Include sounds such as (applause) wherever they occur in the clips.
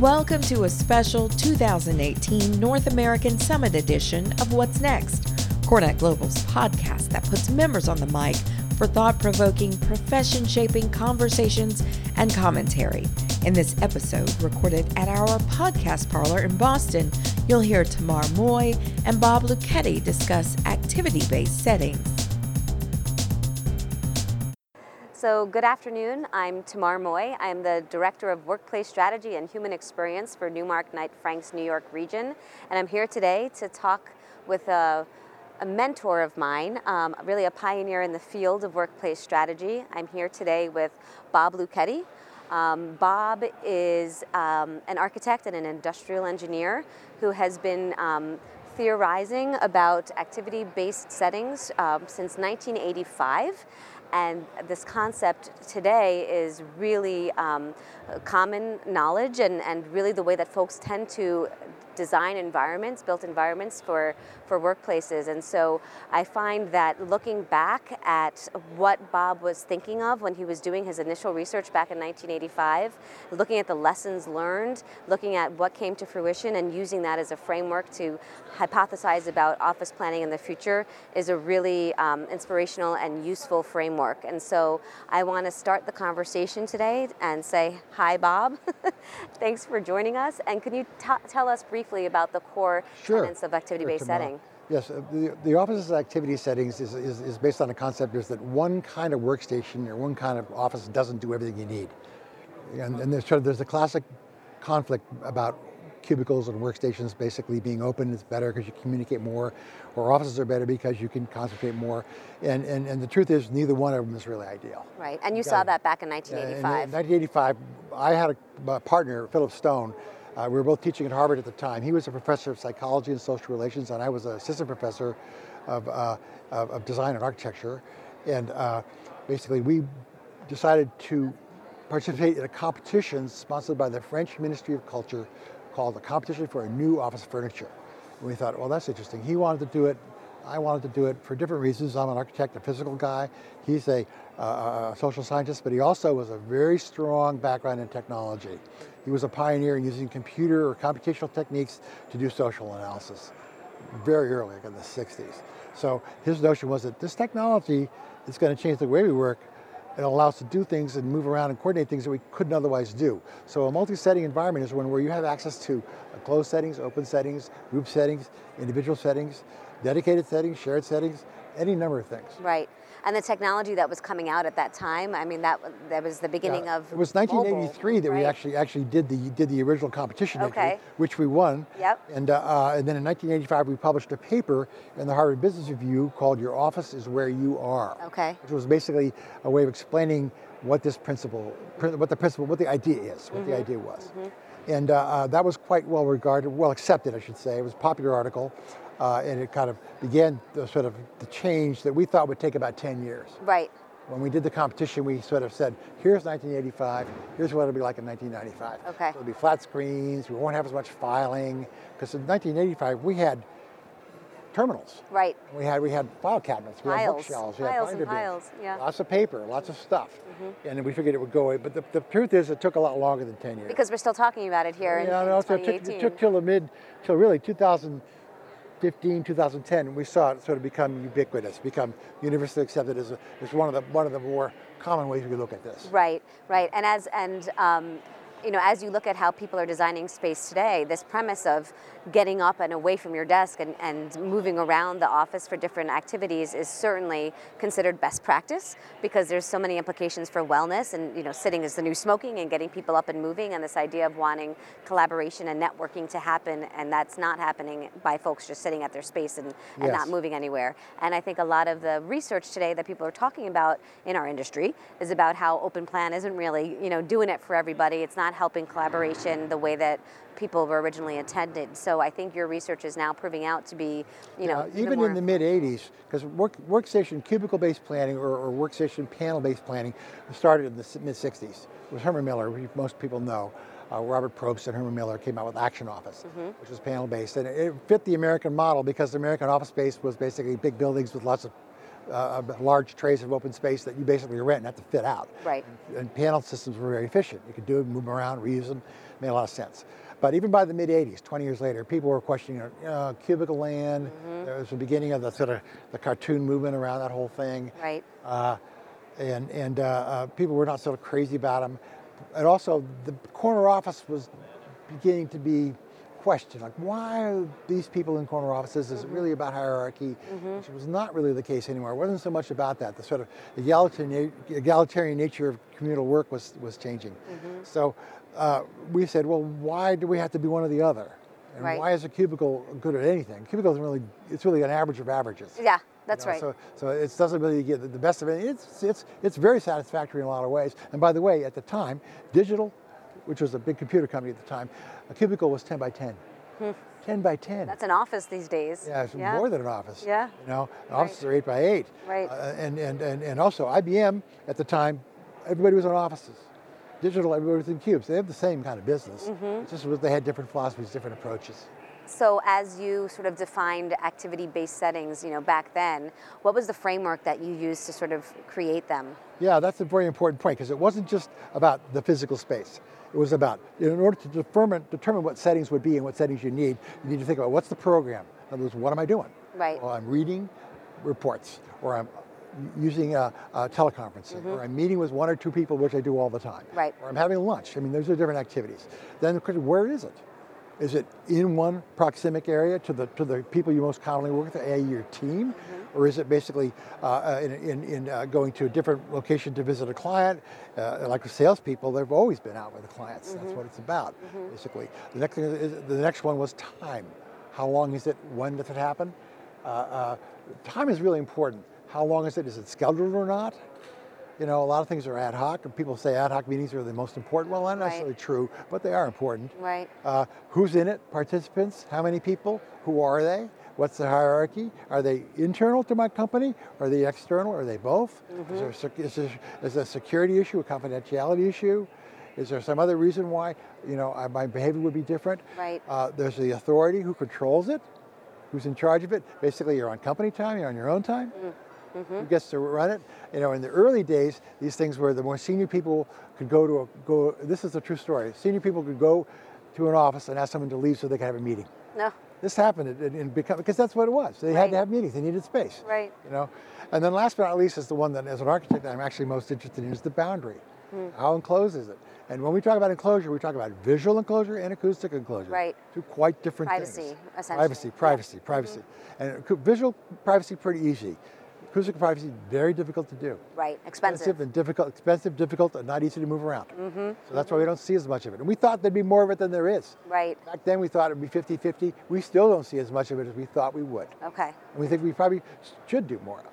Welcome to a special 2018 North American Summit edition of What's Next, CoreNet Global's podcast that puts members on the mic for thought provoking, profession shaping conversations and commentary. In this episode, recorded at our podcast parlor in Boston, you'll hear Tamar Moy and Bob Luchetti discuss activity based settings. So, good afternoon. I'm Tamar Moy. I'm the Director of Workplace Strategy and Human Experience for Newmark Knight Frank's New York region. And I'm here today to talk with a, a mentor of mine, um, really a pioneer in the field of workplace strategy. I'm here today with Bob Luchetti. Um, Bob is um, an architect and an industrial engineer who has been um, theorizing about activity based settings um, since 1985. And this concept today is really um, common knowledge and, and really the way that folks tend to design environments, built environments for, for workplaces. And so I find that looking back at what Bob was thinking of when he was doing his initial research back in 1985, looking at the lessons learned, looking at what came to fruition, and using that as a framework to hypothesize about office planning in the future is a really um, inspirational and useful framework. And so I want to start the conversation today and say, Hi, Bob. (laughs) Thanks for joining us. And can you t- tell us briefly? Briefly about the core sure. tenets of activity-based sure, setting. Yes, uh, the, the office's activity settings is, is, is, based on the concept is that one kind of workstation or one kind of office doesn't do everything you need. And, and there's, sort of, there's a classic conflict about cubicles and workstations basically being open is better because you communicate more, or offices are better because you can concentrate more. And, and, and the truth is, neither one of them is really ideal. Right, and you, you saw that back in 1985. in 1985, I had a partner, Philip Stone, uh, we were both teaching at Harvard at the time. He was a professor of psychology and social relations, and I was an assistant professor of, uh, of, design and architecture. And uh, basically, we decided to participate in a competition sponsored by the French Ministry of Culture called the Competition for a New Office Furniture. And we thought, well, that's interesting. He wanted to do it. I wanted to do it for different reasons. I'm an architect, a physical guy. He's a, uh, a social scientist, but he also was a very strong background in technology. He was a pioneer in using computer or computational techniques to do social analysis very early, like in the 60s. So his notion was that this technology is going to change the way we work. It'll allow us to do things and move around and coordinate things that we couldn't otherwise do. So a multi-setting environment is one where you have access to closed settings, open settings, group settings, individual settings, dedicated settings, shared settings, any number of things. Right. And the technology that was coming out at that time, I mean, that that was the beginning yeah, of It was 1983 mobile, that right? we actually actually did the did the original competition okay. entry, which we won. Yep. And, uh, uh, and then in 1985, we published a paper in the Harvard Business Review called Your Office is Where You Are. Okay. Which was basically a way of explaining what this principle, what the principle, what the idea is, what mm-hmm. the idea was. Mm-hmm. And uh, uh, that was quite well regarded, well accepted, I should say. It was a popular article uh, and it kind of began the sort of the change that we thought would take about 10 years. Right. When we did the competition, we sort of said, here's 1985, here's what it'll be like in 1995. Okay. So it'll be flat screens, we won't have as much filing, because in 1985 we had terminals. Right. We had we had file cabinets, we piles. had bookshelves, we piles had and piles, yeah. lots of paper, lots of stuff, mm-hmm. and we figured it would go away. But the, the truth is, it took a lot longer than 10 years. Because we're still talking about it here yeah, in, no, in so 2018. it took, it took till the mid, till really 2000. 2015, 2010, we saw it sort of become ubiquitous, become universally accepted as, a, as one of the one of the more common ways we look at this. Right, right, and as and um, you know, as you look at how people are designing space today, this premise of getting up and away from your desk and, and moving around the office for different activities is certainly considered best practice because there's so many implications for wellness and you know sitting is the new smoking and getting people up and moving and this idea of wanting collaboration and networking to happen and that's not happening by folks just sitting at their space and, and yes. not moving anywhere. And I think a lot of the research today that people are talking about in our industry is about how open plan isn't really you know doing it for everybody. It's not helping collaboration the way that people were originally intended. So I think your research is now proving out to be, you know, even, even in the mid 80s, because work, workstation cubicle-based planning or, or workstation panel-based planning started in the mid 60s. It was Herman Miller, most people know. Uh, Robert Propst and Herman Miller came out with Action Office, mm-hmm. which was panel-based, and it fit the American model because the American office space was basically big buildings with lots of uh, large trays of open space that you basically rent and have to fit out. Right. And, and panel systems were very efficient. You could do it, move them around, reuse them, made a lot of sense. But even by the mid 80s, 20 years later, people were questioning you know, cubicle land. Mm-hmm. There was the beginning of the sort of the cartoon movement around that whole thing. Right. Uh, and and uh, uh, people were not sort of crazy about them. And also, the corner office was beginning to be questioned. Like, why are these people in corner offices? Is it really about hierarchy? Which was not really the case anymore. It wasn't so much about that. The sort of egalitarian, egalitarian nature of communal work was, was changing. So uh, we said, well, why do we have to be one or the other? And Right. why is a cubicle good at anything? Cubicle is really, it's really an average of averages. Yeah, that's You know, right. So, so it doesn't really get the- the best of it. It's, it's, it's very satisfactory in a lot of ways. And by the way, at the time, digital, which was a big computer company at the time, a cubicle was 10 by 10. 10 by 10. Hmm. That's an office these days. yeah, it's more than an office. Yeah. You know, offices are 8 by 8. Right. Uh, and, and, and, and also, IBM at the time, everybody was in offices. Digital, everybody was in cubes. They have the same kind of business. Mm-hmm. It's just they had different philosophies, different approaches. So as you sort of defined activity-based settings, you know, back then, what was the framework that you used to sort of create them? Yeah, that's a very important point because it wasn't just about the physical space. It was about, in order to determine, determine what settings would be and what settings you need, you need to think about what's the program? In other words, what am I doing? Right. Well, I'm reading reports, or I'm using uh, uh, teleconferencing, or I'm meeting with one or two people, which I do all the time. Mm-hmm. Right. Or I'm having lunch. I mean, those are different activities. Then the question, where is it? Is it in one proximic area to the to the people you most commonly work with, a your team, Mm-hmm. Or is it basically uh, uh, in, in, in uh, going to a different location to visit a client? Uh, like with salespeople, they've always been out with the clients. That's Mm-hmm. what it's about, basically. The next thing is, the next one was time. How long is it? When does it happen? Uh, uh, time is really important. How long is it? Is it scheduled or not? You know, a lot of things are ad hoc, and people say ad hoc meetings are the most important. Well, not Right. necessarily true, but they are important. Right. Uh, who's in it? Participants? How many people? Who are they? What's the hierarchy? Are they internal to my company? Are they external? Are they both? Is, mm-hmm. there, is, there, is there a security issue, a confidentiality issue? Is there some other reason why you know I, my behavior would be different? Right. Uh, there's the authority who controls it, who's in charge of it. Basically, you're on company time. You're on your own time. Mm, mm-hmm. Who gets to run it? You know, in the early days, these things were the more senior people could go to a go. This is a true story. Senior people could go to an office and ask someone to leave so they could have a meeting. No. This happened in, in become, because that's what it was. They had to have meetings. They needed space. Right. You know, and then last but not least is the one that, as an architect, I'm actually most interested in is the boundary. Hmm. How enclosed is it? And when we talk about enclosure, we talk about visual enclosure and acoustic enclosure. Right. Two quite different Privacy, things. essentially. Privacy, privacy, privacy. And visual privacy pretty easy. Acoustic privacy very difficult to do. Right. Expensive. and difficult, expensive, difficult, and not easy to move around. Mm-hmm. So that's why we don't see as much of it. And we thought there'd be more of it than there is. Right. Back then we thought it'd be 50-50. We still don't see as much of it as we thought we would. Okay. And we think we probably should do more of.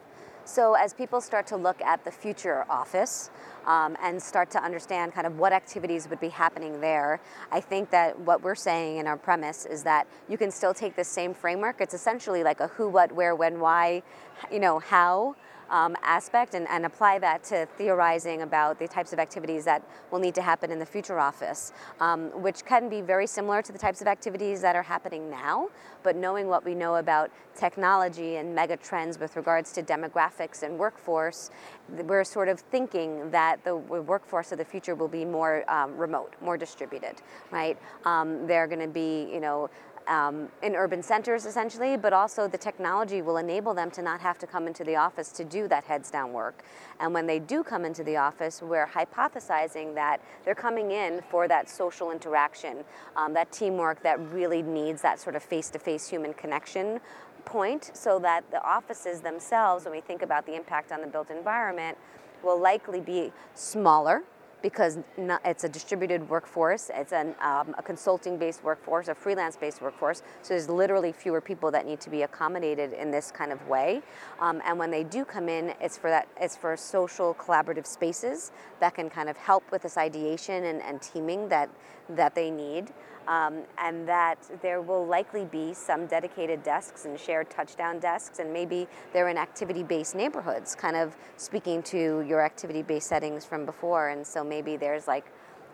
So as people start to look at the future office um, and start to understand kind of what activities would be happening there, I think that what we're saying in our premise is that you can still take this same framework. It's essentially like a who, what, where, when, why, you know, how. Um, aspect and, and apply that to theorizing about the types of activities that will need to happen in the future office, um, which can be very similar to the types of activities that are happening now. But knowing what we know about technology and mega trends with regards to demographics and workforce, we're sort of thinking that the workforce of the future will be more um, remote, more distributed, right? Um, they're going to be, you know, um, in urban centers essentially, but also the technology will enable them to not have to come into the office to do that heads down work. And when they do come into the office, we're hypothesizing that they're coming in for that social interaction, um, that teamwork that really needs that sort of face to face human connection point, so that the offices themselves, when we think about the impact on the built environment, will likely be smaller because it's a distributed workforce, it's an, um, a consulting based workforce, a freelance based workforce. So there's literally fewer people that need to be accommodated in this kind of way. Um, and when they do come in, it's for that it's for social collaborative spaces that can kind of help with this ideation and, and teaming that that they need. Um, and that there will likely be some dedicated desks and shared touchdown desks, and maybe they're in activity based neighborhoods, kind of speaking to your activity based settings from before. And so maybe there's like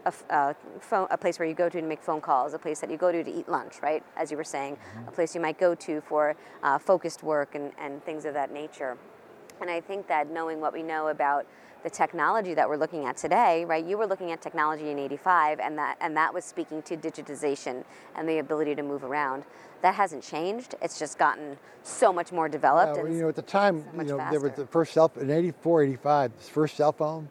a, a phone, a place where you go to to make phone calls, a place that you go to to eat lunch, right? As you were saying, a place you might go to for uh, focused work and, and things of that nature. And I think that knowing what we know about the technology that we're looking at today, right? You were looking at technology in 85 and that and that was speaking to digitization and the ability to move around. That hasn't changed. It's just gotten so much more developed. Well, you know, at the time, so you know, there was the first cell in 84, 85, the first cell phone,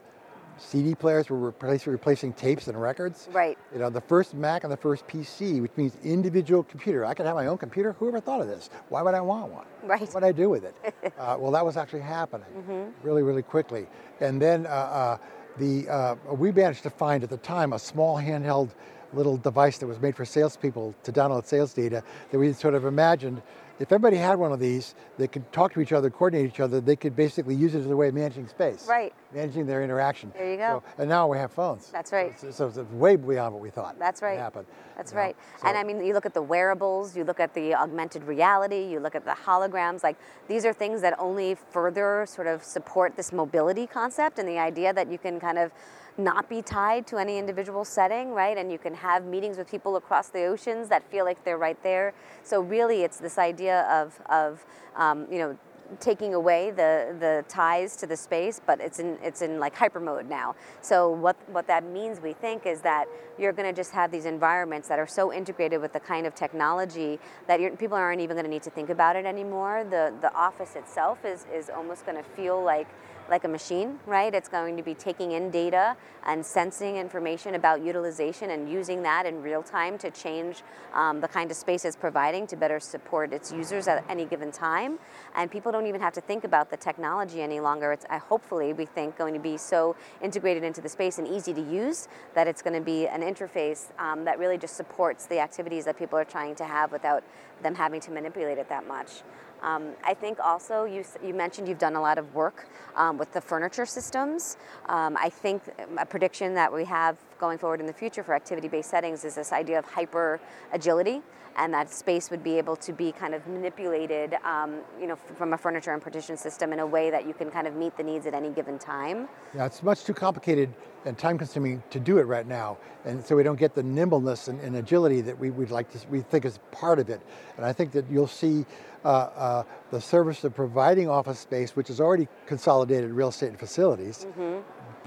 CD players were replacing, replacing tapes and records. Right. You know, the first Mac and the first PC, which means individual computer. I could have my own computer. Who ever thought of this? Why would I want one? Right. What would I do with it? (laughs) uh, well, that was actually happening really, really quickly. And then uh, uh, the uh, we managed to find at the time a small handheld little device that was made for salespeople to download sales data that we sort of imagined if everybody had one of these, they could talk to each other, coordinate each other, they could basically use it as a way of managing space. Right. Managing their interaction. There you go. So- and now we have phones. That's right. So, so it's way beyond what we thought. That's right. Happen. That's know? right. and I mean, you look at the wearables, you look at the augmented reality, you look at the holograms. Like these are things that only further sort of support this mobility concept and the idea that you can kind of not be tied to any individual setting, right? And you can have meetings with people across the oceans that feel like they're right there. So really, it's this idea of of um, you know taking away the the ties to the space, but it's in it's in like hyper mode now. So what what that means, we think, is that you're going to just have these environments that are so integrated with the kind of technology that people aren't even going to need to think about it anymore. The the office itself is is almost going to feel like like a machine, right? It's going to be taking in data and sensing information about utilization and using that in real time to change um, the kind of space it's providing to better support its users at any given time. And people don't even have to think about the technology any longer. It's uh, hopefully, we think, going to be so integrated into the space and easy to use that it's going to be an interface um, that really just supports the activities that people are trying to have without them having to manipulate it that much. Um, I think also you, you mentioned you've done a lot of work um, with the furniture systems. Um, I think a prediction that we have going forward in the future for activity-based settings is this idea of hyper agility and that space would be able to be kind of manipulated um, you know, from a furniture and partition system in a way that you can kind of meet the needs at any given time. Yeah, it's much too complicated and time consuming to do it right now. And so we don't get the nimbleness and, and agility that we would like to, we think is part of it. And I think that you'll see uh, uh, the service of providing office space, which is already consolidated real estate and facilities,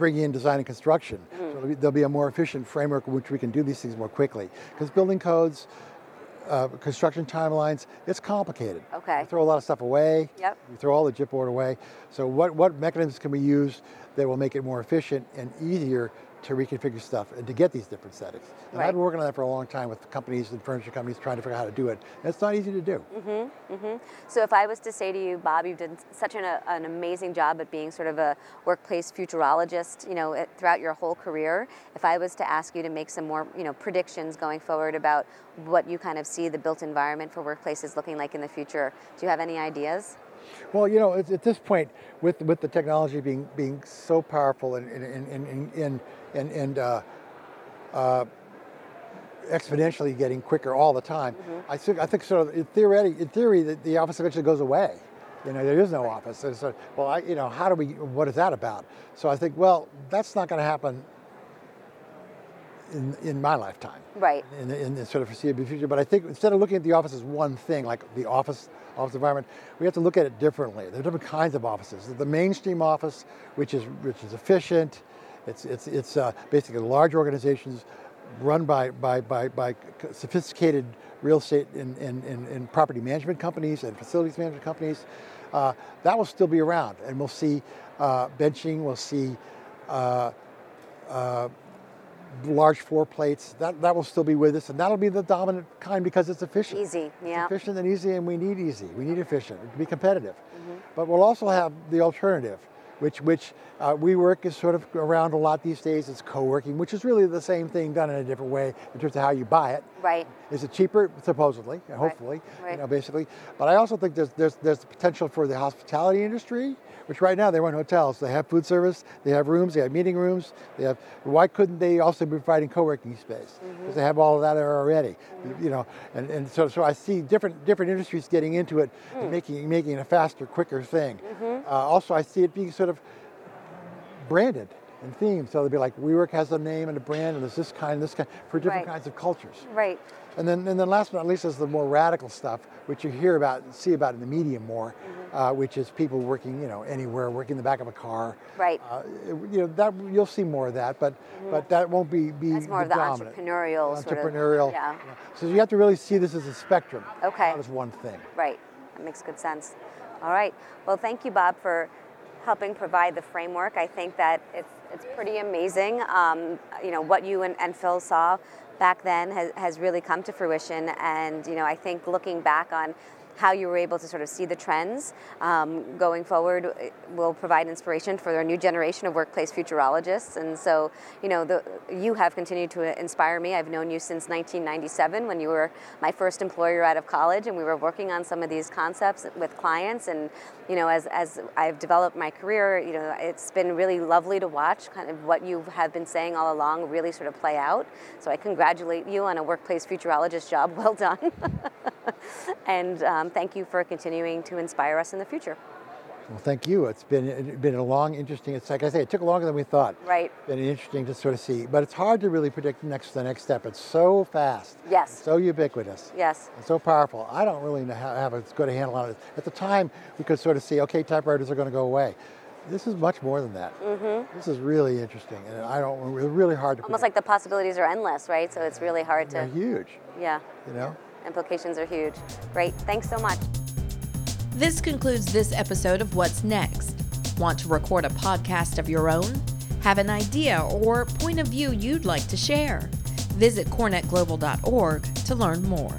bring in design and construction. So there'll be- there'll be a more efficient framework in which we can do these things more quickly. Because building codes, uh, construction timelines, it's complicated. Okay. You throw a lot of stuff away. Yep. You throw all the gyp board away. So what, what mechanisms can we use that will make it more efficient and easier to reconfigure stuff and to get these different settings? And Right. I've been working on that for a long time with companies and furniture companies trying to figure out how to do it. And it's not easy to do. Mm-hmm, mm-hmm. So if I was to say to you, Bob, you've done such an, an amazing job at being sort of a workplace futurologist, you know, throughout your whole career. If I was to ask you to make some more, you know, predictions going forward about what you kind of see the built environment for workplaces looking like in the future, do you have any ideas? Well, you know, at, at this point, with with the technology being being so powerful and and and and and, and, and uh, uh, exponentially getting quicker all the time, I think I think sort of in theory, in theory, the, the office eventually goes away. You know, there is no office. And so, well, I, you know, how do we? What is that about? So I think, well, that's not going to happen in in my lifetime Right. in the, in the sort of foreseeable future. But I think instead of looking at the office as one thing, like the office office environment, we have to look at it differently. There are different kinds of offices. There's the mainstream office, which is which is efficient. It's it's it's uh, basically large organizations run by by by, by sophisticated real estate and, and, and, and property management companies and facilities management companies. Uh, that will still be around, and we'll see uh, benching. We'll see. Uh, uh, large floor plates, that, that will still be with us, and that'll be the dominant kind because it's efficient. Easy, yeah. It's efficient and easy, and we need easy. We need efficient to be competitive. Mm-hmm. But we'll also have the alternative, which which uh, WeWork is sort of around a lot these days. It's co-working, which is really the same thing done in a different way in terms of how you buy it. Right. Is it cheaper? Supposedly, hopefully, right. you know, basically. But I also think there's there's there's the potential for the hospitality industry, which right now they run hotels. They have food service, they have rooms, they have meeting rooms. They have. Why couldn't they also be providing co-working space? Mm-hmm. Because they have all of that there already. Mm-hmm. You know, and, and so so I see different different industries getting into it, and mm. making making it a faster, quicker thing. Mm-hmm. Uh, also, I see it being sort of branded. And themes. So they'll be like, WeWork has a name and a brand, and there's this kind, this kind, for different Right. kinds of cultures. Right. And then, and then last but not least is the more radical stuff, which you hear about and see about in the media more, Mm-hmm. uh, which is people working, you know, anywhere, working in the back of a car. Right. Uh, you know, that you'll see more of that, but but that won't be be That's more of the dominant. entrepreneurial sort of- entrepreneurial. yeah. So you have to really see this as a spectrum, Okay. not as one thing. Right. That makes good sense. All right. Well, thank you, Bob, for helping provide the framework. I think that it's it's pretty amazing. Um, you know what you and, and Phil saw back then has, has really come to fruition, and you know I think looking back on how you were able to sort of see the trends um, going forward will provide inspiration for a new generation of workplace futurologists. And so, you know, the, you have continued to inspire me. I've known you since 1997 when you were my first employer out of college, and we were working on some of these concepts with clients. And you know, as, as I've developed my career, you know, it's been really lovely to watch kind of what you have been saying all along really sort of play out. So I congratulate you on a workplace futurologist job. (laughs) Well done. (laughs) (laughs) and um, thank you for continuing to inspire us in the future. Well, thank you. It's been it's been a long, interesting. It's like I say, it took longer than we thought. Right. Been interesting to sort of see, but it's hard to really predict next the next step. It's so fast. Yes. So ubiquitous. Yes. and so powerful. I don't really know how, have as good handle on it. At the time, we could sort of see, okay, typewriters are going to go away. This is much more than that. Mm-hmm. This is really interesting, and I don't. It's really hard to. Almost like the possibilities are endless, right? So it's really hard they're to, huge. yeah, You know. Implications are huge. Great. Thanks so much. This concludes this episode of What's Next. Want to record a podcast of your own? Have an idea or point of view you'd like to share? Visit corenetglobal.org to learn more.